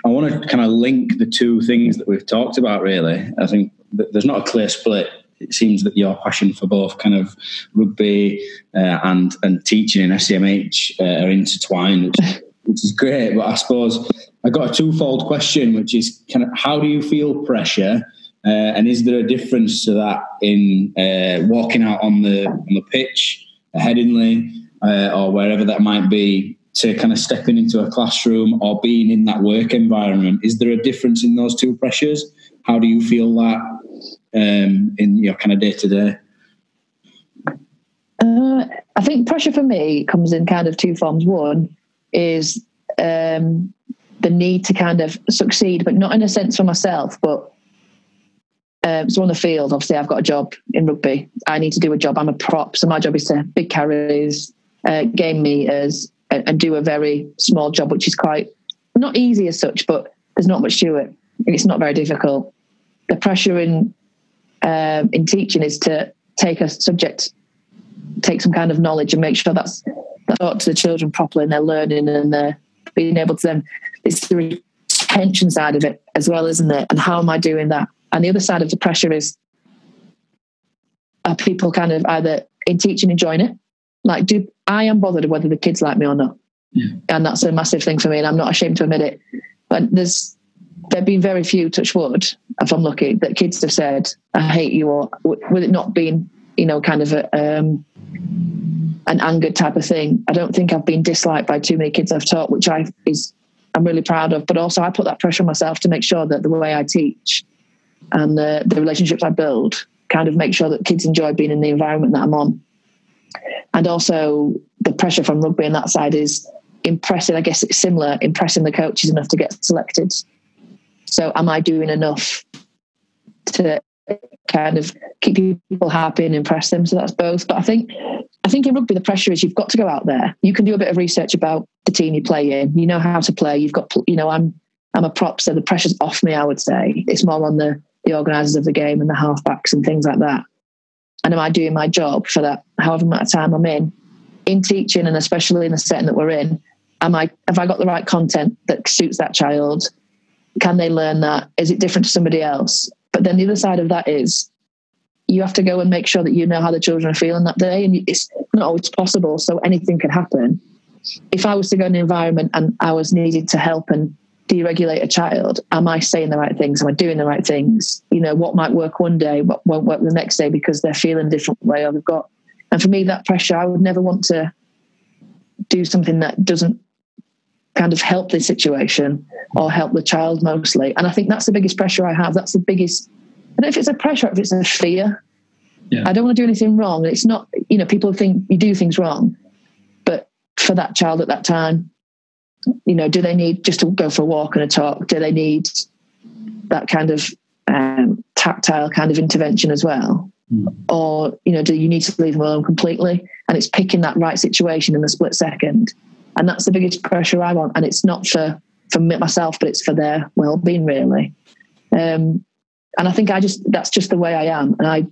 I want to kind of link the two things that we've talked about. Really, I think there's not a clear split. It seems that your passion for both kind of rugby uh, and and teaching in SEMH uh, are intertwined, which, which is great. But I suppose I got a twofold question, which is kind of how do you feel pressure, uh, and is there a difference to that in uh, walking out on the on the pitch at Headingley uh, or wherever that might be to kind of stepping into a classroom or being in that work environment? Is there a difference in those two pressures? How do you feel that um, in your kind of day to day? I think pressure for me comes in kind of two forms. One is um, the need to kind of succeed, but not in a sense for myself, but um, so on the field, obviously, I've got a job in rugby. I need to do a job. I'm a prop, so my job is to big carries, uh, game meters, and, and, do a very small job, which is quite not easy as such, but there's not much to it. It's not very difficult. The pressure in um, in teaching is to take a subject, take some kind of knowledge, and make sure that's taught to the children properly, and they're learning and they're being able to then. It's the retention side of it as well, isn't it? And how am I doing that? And the other side of the pressure is are people kind of either in teaching enjoying it? Like, do I am bothered whether the kids like me or not? Yeah. And that's a massive thing for me, and I'm not ashamed to admit it. But there's there've been very few, touch wood, if I'm lucky, that kids have said, "I hate you," or with it not being, you know, kind of a, um, an angered type of thing. I don't think I've been disliked by too many kids I've taught, which I is I'm really proud of. But also, I put that pressure on myself to make sure that the way I teach and the, the relationships I build kind of make sure that kids enjoy being in the environment that I'm on. And also the pressure from rugby on that side is impressing, I guess it's similar, impressing the coaches enough to get selected. So am I doing enough to kind of keep people happy and impress them? So that's both. But I think I think in rugby the pressure is you've got to go out there. You can do a bit of research about the team you play in. You know how to play. You've got you know I'm I'm a prop, so the pressure's off me. I would say it's more on the the organisers of the game and the halfbacks and things like that. And am I doing my job for that however much time I'm in? In teaching and especially in the setting that we're in, am I have I got the right content that suits that child? Can they learn that? Is it different to somebody else? But then the other side of that is you have to go and make sure that you know how the children are feeling that day. And it's not always possible. So anything could happen. If I was to go in an environment and I was needed to help and deregulate a child am i saying the right things am i doing the right things you know what might work one day what won't work the next day because they're feeling a different way or they've got and for me that pressure i would never want to do something that doesn't kind of help the situation or help the child mostly and i think that's the biggest pressure i have that's the biggest i don't know if it's a pressure if it's a fear yeah. i don't want to do anything wrong it's not you know people think you do things wrong but for that child at that time you know, do they need just to go for a walk and a talk? Do they need that kind of um, tactile kind of intervention as well? Mm. Or, you know, do you need to leave them alone completely? And it's picking that right situation in a split second. And that's the biggest pressure I want. And it's not for, for myself, but it's for their well-being really. Um, and I think I just, that's just the way I am. And I,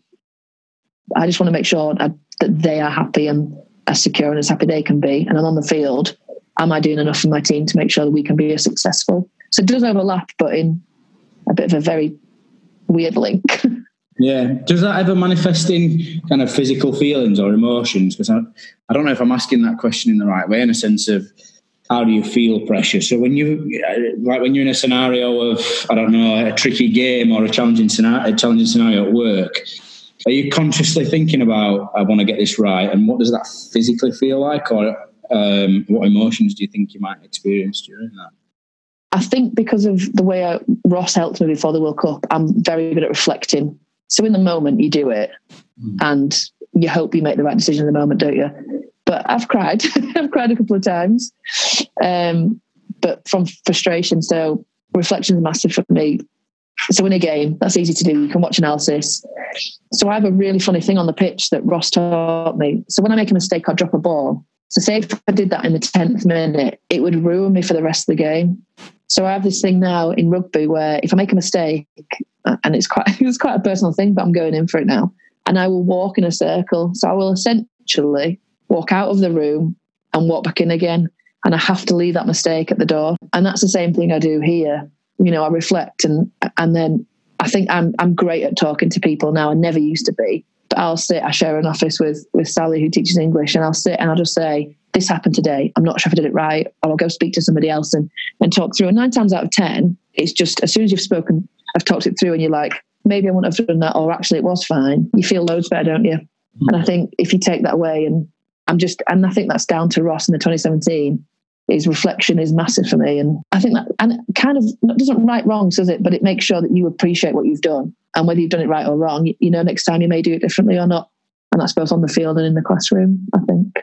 I just want to make sure that they are happy and as secure and as happy they can be. And I'm on the field am I doing enough for my team to make sure that we can be successful? So it does overlap, but in a bit of a very weird link. yeah. Does that ever manifest in kind of physical feelings or emotions? Because I, I don't know if I'm asking that question in the right way, in a sense of how do you feel pressure? So when you like when you're in a scenario of I don't know a tricky game or a challenging scenario, a challenging scenario at work, are you consciously thinking about I want to get this right, and what does that physically feel like, or um, what emotions do you think you might experience during that? I think because of the way I, Ross helped me before the World Cup, I'm very good at reflecting. So in the moment, you do it, mm. and you hope you make the right decision in the moment, don't you? But I've cried. I've cried a couple of times, um, but from frustration. So reflection is massive for me. So in a game, that's easy to do. You can watch analysis. So I have a really funny thing on the pitch that Ross taught me. So when I make a mistake, I drop a ball. So say if I did that in the 10th minute, it would ruin me for the rest of the game. So I have this thing now in rugby where if I make a mistake, and it's quite it's quite a personal thing, but I'm going in for it now. And I will walk in a circle. So I will essentially walk out of the room and walk back in again. And I have to leave that mistake at the door. And that's the same thing I do here. You know, I reflect and and then I think I'm I'm great at talking to people now. I never used to be. But I'll sit, I share an office with with Sally who teaches English, and I'll sit and I'll just say, This happened today. I'm not sure if I did it right. Or I'll go speak to somebody else and, and talk through. And nine times out of ten, it's just as soon as you've spoken, I've talked it through and you're like, maybe I wouldn't have done that, or actually it was fine. You feel loads better, don't you? Mm-hmm. And I think if you take that away and I'm just and I think that's down to Ross in the 2017. is reflection is massive for me. And I think that, and kind of doesn't right wrongs, does it? But it makes sure that you appreciate what you've done. And whether you've done it right or wrong, you know, next time you may do it differently or not. And that's both on the field and in the classroom, I think.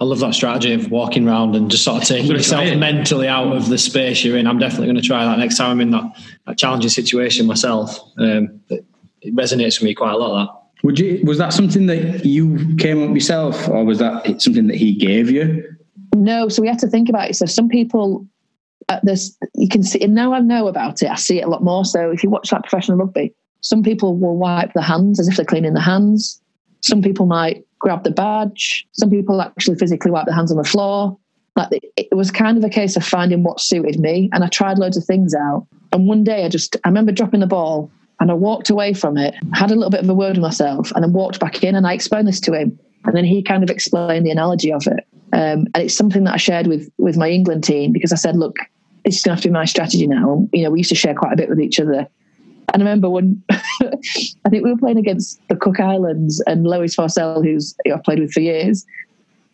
I love that strategy of walking around and just sort of taking yourself mentally out of the space you're in. I'm definitely going to try that next time I'm in that, that challenging situation myself. Um, it, it resonates with me quite a lot. That would you was that something that you came up yourself, or was that something that he gave you? No, so we had to think about it. So some people, uh, there's you can see, and now I know about it. I see it a lot more. So if you watch like professional rugby, some people will wipe their hands as if they're cleaning their hands. Some people might grab the badge. Some people actually physically wipe their hands on the floor. Like it was kind of a case of finding what suited me, and I tried loads of things out. And one day I just I remember dropping the ball and I walked away from it, had a little bit of a word with myself, and then walked back in and I explained this to him. And then he kind of explained the analogy of it. Um, and it's something that I shared with with my England team because I said, look, this is going to have to be my strategy now. You know, we used to share quite a bit with each other. And I remember when I think we were playing against the Cook Islands and Lois Forsell, who's who I've played with for years.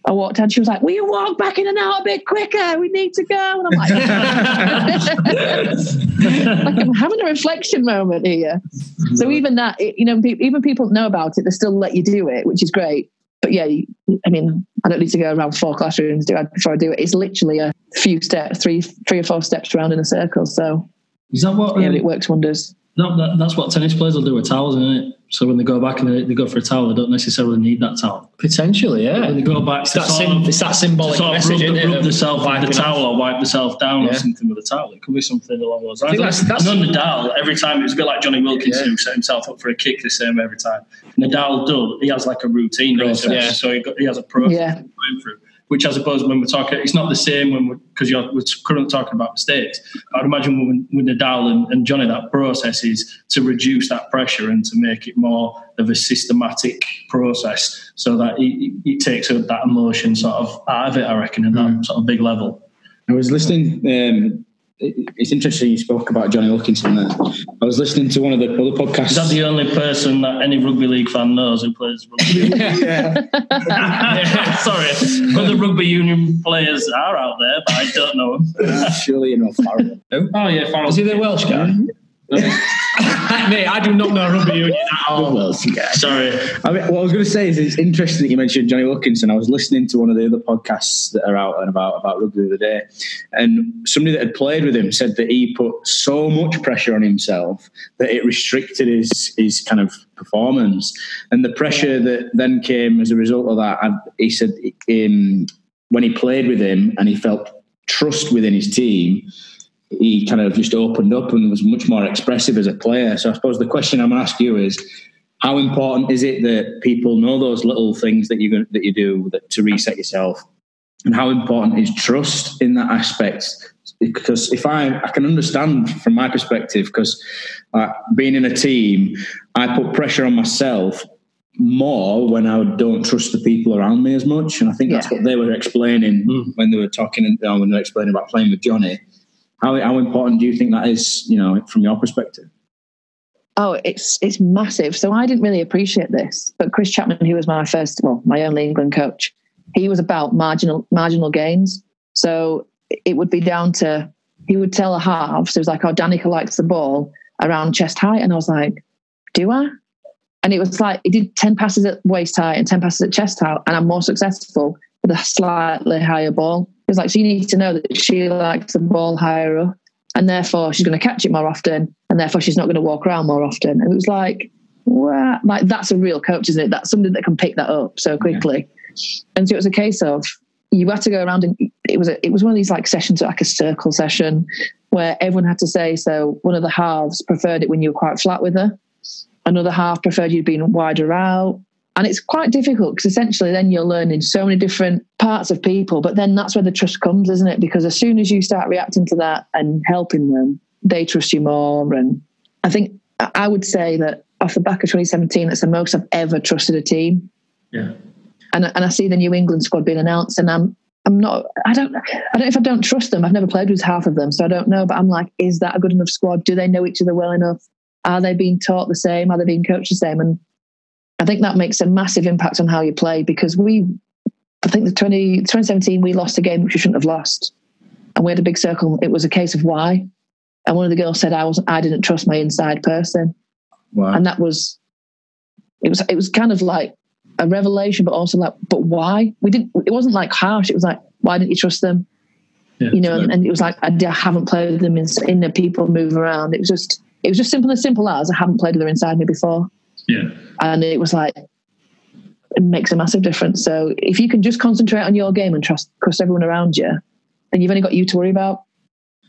I walked out, she was like, Will you walk back in and out a bit quicker? We need to go. And I'm like, like I'm having a reflection moment here. So even that, you know, even people know about it, they still let you do it, which is great but yeah, I mean, I don't need to go around four classrooms do it before I do it. It's literally a few steps, three, three or four steps around in a circle. So is that what? Yeah, um, it works wonders. No, that, that's what tennis players will do with towels, isn't it? So when they go back and they, they, go for a towel, they don't necessarily need that towel. Potentially, yeah. When they go back, it's, that, sim- of, it's that symbolic sort of message, rub, the, rub the with the towel or wipe the self down yeah. or something with a towel. It could be something along those lines. That's, that's, Nadal, every time it was a bit like Jonny Wilkinson yeah. who set himself up for a kick the same every time. Nadal does. He has like a routine, process, yeah. so he, got, he has a process yeah. going through which I suppose when we're talking, it's not the same when we're, because you're we're currently talking about mistakes. I'd imagine with, with Nadal and, and, Jonny, that process is to reduce that pressure and to make it more of a systematic process so that it, it takes that emotion sort of out of it, I reckon, at that mm. sort of big level. I was listening um, it's interesting you spoke about Jonny Wilkinson there. I was listening to one of the other podcasts. Is that the only person that any rugby league fan knows who plays rugby? yeah. yeah. Sorry, other rugby union players are out there, but I don't know them. Surely you know Farrell. Oh yeah, Farrell. Is he the Welsh guy? Mm-hmm. Mate, I do not know rugby union at all. Sorry. I mean, what I was going to say is it's interesting that you mentioned Jonny Wilkinson. I was listening to one of the other podcasts that are out and about about rugby the other day, and somebody that had played with him said that he put so much pressure on himself that it restricted his his kind of performance, and the pressure that then came as a result of that. I, he said um, when he played with him and he felt trust within his team he kind of just opened up and was much more expressive as a player. So I suppose the question I'm going to ask you is, how important is it that people know those little things that you that you do that, to reset yourself, and how important is trust in that aspect? Because if I I can understand from my perspective, because uh, being in a team, I put pressure on myself more when I don't trust the people around me as much, and I think that's yeah. what they were explaining mm. when they were talking. You know, when they were explaining about playing with Jonny how, how important do you think that is, you know, from your perspective? Oh, it's it's massive. So I didn't really appreciate this, but Chris Chapman, who was my first, well, my only England coach, he was about marginal marginal gains. So it would be down to he would tell a half. So it was like, oh, Danica likes the ball around chest height, and I was like, do I? And it was like he did ten passes at waist height and ten passes at chest height, and I'm more successful with a slightly higher ball was like, so you need to know that she likes the ball higher up, and therefore she's going to catch it more often, and therefore she's not going to walk around more often. And it was like, what? Like that's a real coach, isn't it? That's somebody that can pick that up so quickly. Yeah. And so it was a case of you had to go around and it was a, it was one of these like sessions, like a circle session, where everyone had to say. So one of the halves preferred it when you were quite flat with her. Another half preferred you'd been wider out. And it's quite difficult because essentially then you're learning so many different parts of people. But then that's where the trust comes, isn't it? Because as soon as you start reacting to that and helping them, they trust you more. And I think I would say that off the back of 2017, that's the most I've ever trusted a team. Yeah. And, and I see the New England squad being announced, and I'm I'm not. I don't. I don't know if I don't trust them. I've never played with half of them, so I don't know. But I'm like, is that a good enough squad? Do they know each other well enough? Are they being taught the same? Are they being coached the same? And I think that makes a massive impact on how you play because we, I think the 20, 2017, we lost a game which we shouldn't have lost. and we had a big circle. It was a case of why. And one of the girls said, I wasn't, I didn't trust my inside person. Wow. And that was it was it was kind of like a revelation, but also like, but why? We didn't it wasn't like harsh, it was like, why didn't you trust them? Yeah, you know, and, and, it was like I, I haven't played with them in, in the people move around. It was just it was just simple as simple as I haven't played with them inside me before. Yeah. And it was like it makes a massive difference. So if you can just concentrate on your game and trust trust everyone around you, then you've only got you to worry about.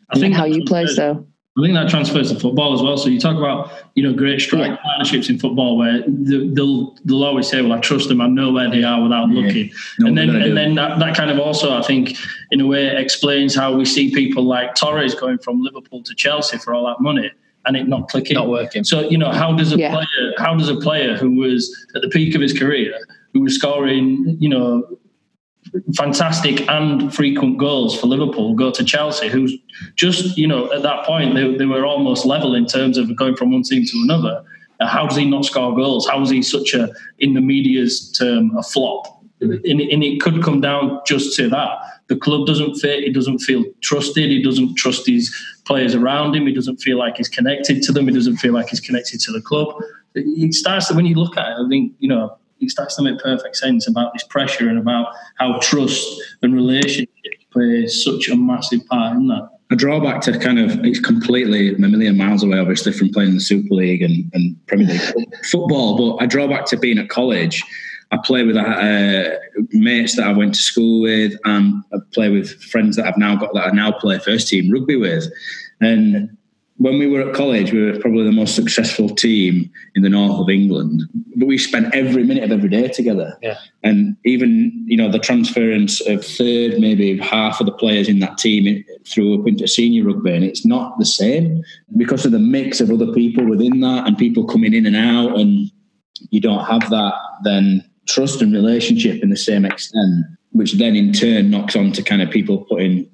I think how you play. So I think that transfers to football as well. So you talk about you know great strike yeah. partnerships in football where they'll they'll always say, "Well, I trust them. I know where they are without yeah. looking." No, and then and then that, that kind of also I think in a way explains how we see people like Torres going from Liverpool to Chelsea for all that money and it not clicking, not working. So you know how does a yeah. player how does a player who was at the peak of his career who was scoring you know fantastic and frequent goals for Liverpool go to Chelsea, who's just, you know, at that point, they, they were almost level in terms of going from one team to another. Uh, how does he not score goals? How is he such a, in the media's term, a flop? And, and it could come down just to that. The club doesn't fit. He doesn't feel trusted. He doesn't trust his players around him. He doesn't feel like he's connected to them. He doesn't feel like he's connected to the club. It starts to, when you look at it, I think, you know, it starts to make perfect sense about this pressure and about how trust and relationship play such a massive part in that. A drawback to kind of it's completely a million miles away, obviously, from playing the Super League and, and Premier League football. But a drawback to being at college, I play with uh, mates that I went to school with, and I play with friends that I've now got that I now play first team rugby with, and when we were at college, we were probably the most successful team in the north of England. But we spent every minute of every day together. Yeah. And even, you know, the transference of third, maybe half of the players in that team through up into senior rugby, and it's not the same because of the mix of other people within that and people coming in and out, and you don't have that then trust and relationship in the same extent, which then in turn knocks on to kind of people putting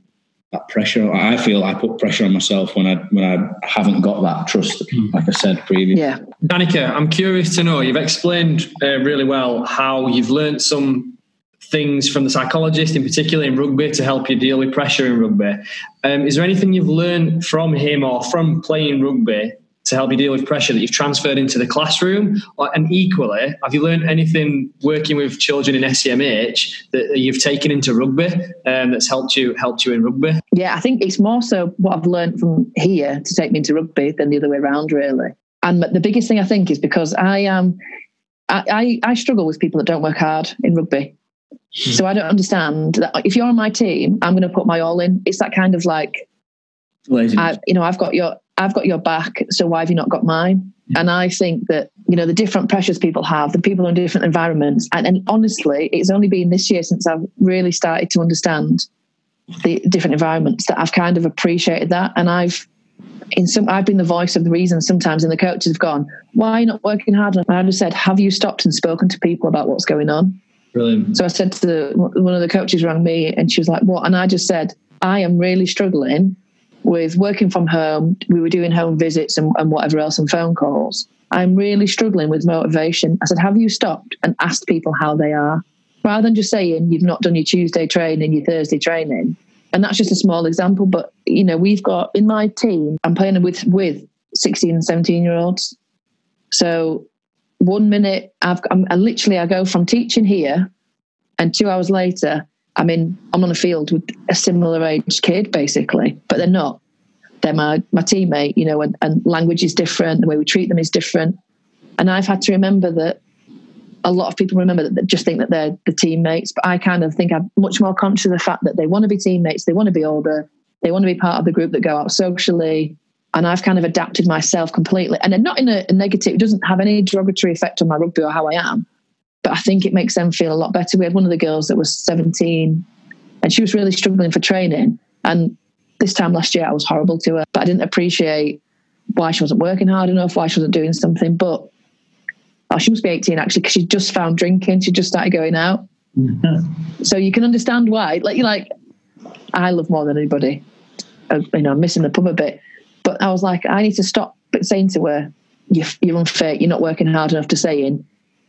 that pressure. I feel I put pressure on myself when I when I haven't got that trust, hmm. like I said previously. Yeah, Danica, I'm curious to know. You've explained uh, really well how you've learned some things from the psychologist, in particular in rugby, to help you deal with pressure in rugby. Um, is there anything you've learned from him or from playing rugby to help you deal with pressure that you've transferred into the classroom? And equally, have you learned anything working with children in SEMH that you've taken into rugby um, that's helped you helped you in rugby? Yeah, I think it's more so what I've learned from here to take me into rugby than the other way around, really. And the biggest thing I think is because I am, um, I, I, I struggle with people that don't work hard in rugby. So I don't understand that if you're on my team, I'm going to put my all in. It's that kind of like, I, you know, I've got your I've got your back, so why have you not got mine? Yeah. And I think that, you know, the different pressures people have, the people in different environments. And, and honestly, it's only been this year since I've really started to understand the different environments that I've kind of appreciated that. And I've, in some, I've been the voice of the reason sometimes, and the coaches have gone, why are you not working harder? And I just said, have you stopped and spoken to people about what's going on? Brilliant. So I said to the, one of the coaches rang me and she was like, what? And I just said, I am really struggling with working from home, we were doing home visits and, and whatever else and phone calls. I'm really struggling with motivation. I said, Have you stopped and asked people how they are? Rather than just saying you've not done your Tuesday training, your Thursday training. And that's just a small example. But, you know, we've got in my team, I'm playing with, with 16 and 17 year olds. So one minute, I've, I'm, I literally, I go from teaching here and two hours later, I mean, I'm on a field with a similar age kid, basically, but they're not. They're my, my teammate, you know, and, and language is different, the way we treat them is different. And I've had to remember that a lot of people remember that they just think that they're the teammates, but I kind of think I'm much more conscious of the fact that they want to be teammates, they want to be older, they want to be part of the group that go out socially. And I've kind of adapted myself completely. And not in a, a negative, it doesn't have any derogatory effect on my rugby or how I am but I think it makes them feel a lot better. We had one of the girls that was 17 and she was really struggling for training. And this time last year, I was horrible to her, but I didn't appreciate why she wasn't working hard enough, why she wasn't doing something. But oh, she must be 18 actually, because she just found drinking. She just started going out. Mm-hmm. So you can understand why. Like, you like, I love more than anybody. Uh, you know, I'm missing the pub a bit. But I was like, I need to stop saying to her, you're, you're unfit, you're not working hard enough to saying,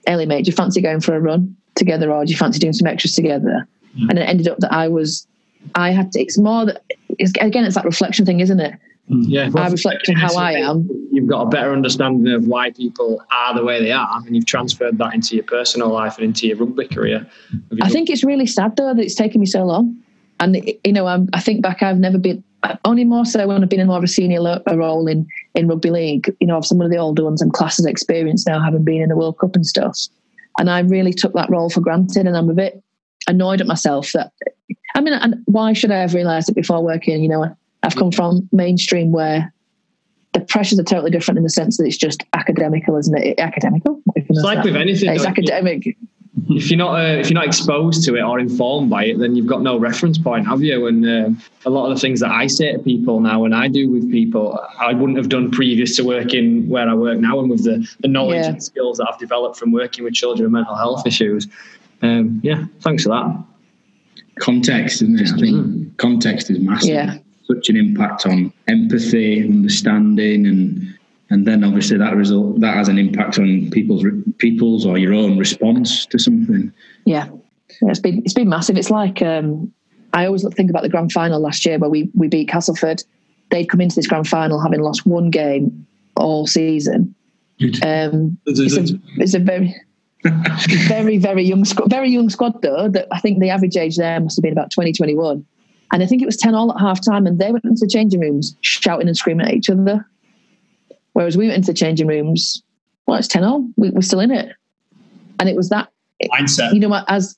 Ellie, mate, do you fancy going for a run together or do you fancy doing some extras together? Mm. And it ended up that I was I had to. It's more that it's, again, it's that reflection thing, isn't it? Yeah, I reflect on how I am. You've got a better understanding of why people are the way they are, and you've transferred that into your personal life and into your rugby career. You I think it's really sad though that it's taken me so long. And you know, I'm, I think back, I've never been only more so when I've been in more of a senior lo- a role in in rugby league. You know, of some of the older ones and classes experience now, having been in the World Cup and stuff. And I really took that role for granted, and I'm a bit annoyed at myself that. I mean, and why should I have realised it before working? You know, I've come from mainstream where the pressures are totally different in the sense that it's just academical, isn't it? Academical. It's like with anything. It's though. academic. If you're not uh, if you're not exposed to it or informed by it, then you've got no reference point, have you? And um a lot of the things that I say to people now, and I do with people, I wouldn't have done previous to working where I work now, and with the, the knowledge Yeah. and skills that I've developed from working with children with mental health issues. Um, yeah, thanks for that. Context, isn't it? I think context is massive. Yeah. Such an impact on empathy, understanding, and and then obviously that result that has an impact on people's people's or your own response to something. Yeah, yeah it's been it's been massive. It's like um, I always think about the grand final last year where we we beat Castleford. They'd come into this grand final having lost one game all season. Um, it's, a, it's a very very very young squad, very young squad though. That I think the average age there must have been about 20, 21. and I think it was ten all at half time, and they went into the changing rooms shouting and screaming at each other. Whereas we went into the changing rooms, well, it's ten all. We, we're still in it, and it was that Mindset. you know what, as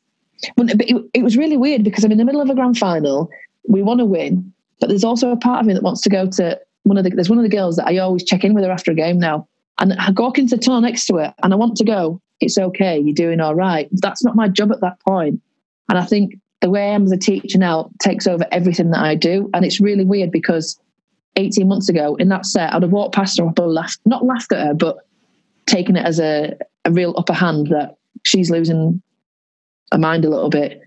but it, it was really weird because I'm in the middle of a grand final. We want to win, but there's also a part of me that wants to go to one of the. There's one of the girls that I always check in with her after a game now, and I go into the tunnel next to her, and I want to go. It's okay, you're doing all right. That's not my job at that point, and I think the way I am as a teacher now takes over everything that I do, and it's really weird because 18 months ago in that set, I'd have walked past her, have laughed, not laughed at her, but taken it as a, a real upper hand that she's losing her mind a little bit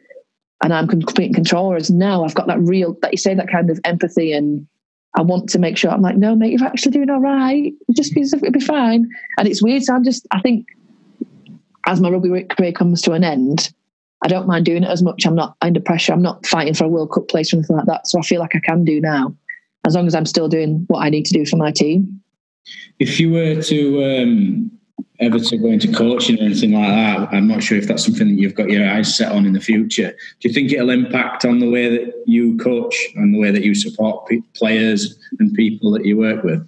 and I'm complete in control. Whereas now I've got that real, that you say, that kind of empathy and I want to make sure I'm like, no, mate, you're actually doing all right. Just be, it'll be fine. And it's weird. So I'm just, I think as my rugby career comes to an end, I don't mind doing it as much. I'm not under pressure. I'm not fighting for a World Cup place or anything like that. So I feel like I can do now, as long as I'm still doing what I need to do for my team. If you were to um, ever to go into coaching or anything like that, I'm not sure if that's something that you've got your eyes set on in the future. Do you think it'll impact on the way that you coach and the way that you support pe- players and people that you work with?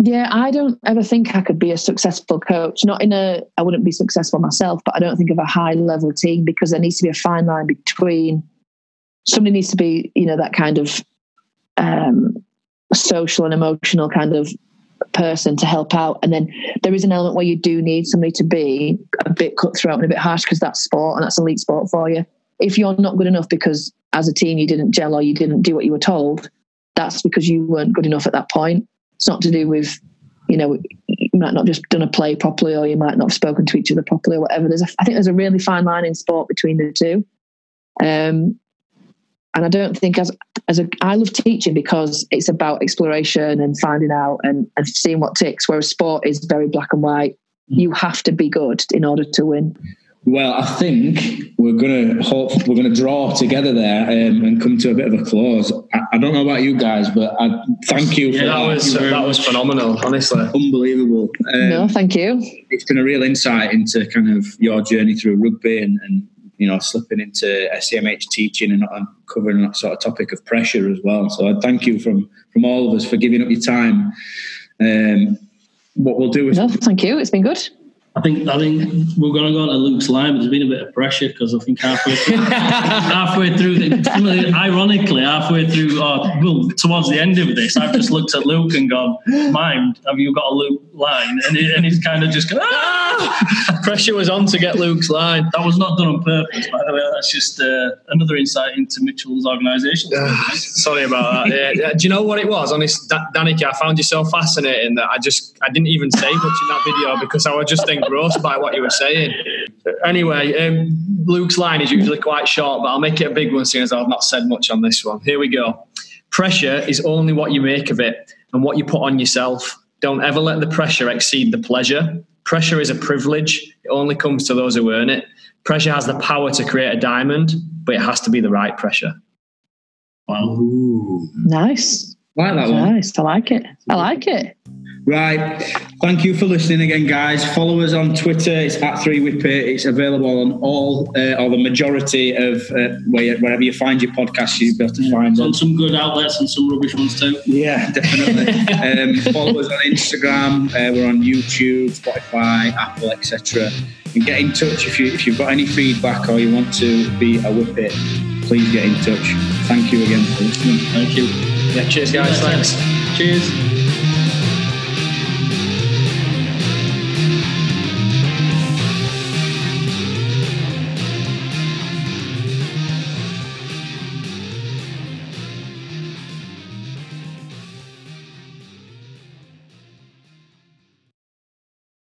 Yeah, I don't ever think I could be a successful coach. Not in a, I wouldn't be successful myself, but I don't think of a high level team because there needs to be a fine line between somebody needs to be, you know, that kind of um, social and emotional kind of person to help out. And then there is an element where you do need somebody to be a bit cutthroat and a bit harsh because that's sport and that's elite sport for you. If you're not good enough because as a team you didn't gel or you didn't do what you were told, that's because you weren't good enough at that point. It's not to do with, you know, you might not just done a play properly or you might not have spoken to each other properly or whatever. There's a, I think there's a really fine line in sport between the two. Um, and I don't think as as a I love teaching because it's about exploration and finding out and, and seeing what ticks, whereas sport is very black and white. You have to be good in order to win. Well, I think we're going to hope we're going to draw together there um, and come to a bit of a close. I, I don't know about you guys, but I thank you for Yeah, that was Thank you that was phenomenal, honestly. unbelievable. Um, no, thank you. it's been a real insight into kind of your journey through rugby and, and you know slipping into SEMH teaching and, and covering that sort of topic of pressure as well. So I thank you from from all of us for giving up your time. Um, what we'll do is No, thank you. It's been good. I think I think we're going to go on to Luke's line, but there's been a bit of pressure because I think halfway through, halfway through, the, ironically, halfway through, or well, towards the end of this, I've just looked at Luke and gone, "Mind, have you got a Luke line?" And, he, and he's kind of just going, "Ah!" Pressure was on to get Luke's line. That was not done on purpose, by the way. That's just uh, another insight into Mitchell's organisation. Sorry about that. Yeah, yeah. Do you know what it was? Honest, Da- Danica, I found you so fascinating that I just I didn't even say much in that video because I was just engrossed by what you were saying. Anyway, um, Luke's line is usually quite short, but I'll make it a big one seeing as I've not said much on this one. Here we go. Pressure is only what you make of it and what you put on yourself. Don't ever let the pressure exceed the pleasure. Pressure is a privilege. It only comes to those who earn it. Pressure has the power to create a diamond, but it has to be the right pressure. Wow. Ooh. Nice. Like that one. Nice. I like it. I like it. Right. Thank you for listening again, guys. Follow us on Twitter. It's at Three Whippet. It's available on all uh, or the majority of uh, where, wherever you find your podcast, you'll be able to find It's them. on some good outlets and some rubbish ones too. Yeah, definitely. um, follow us on Instagram. Uh, we're on YouTube, Spotify, Apple, etc. And get in touch if you if you've got any feedback or you want to be a whippet. Please get in touch. Thank you again for listening. Thank you. Yeah, cheers, guys. Thanks. Cheers.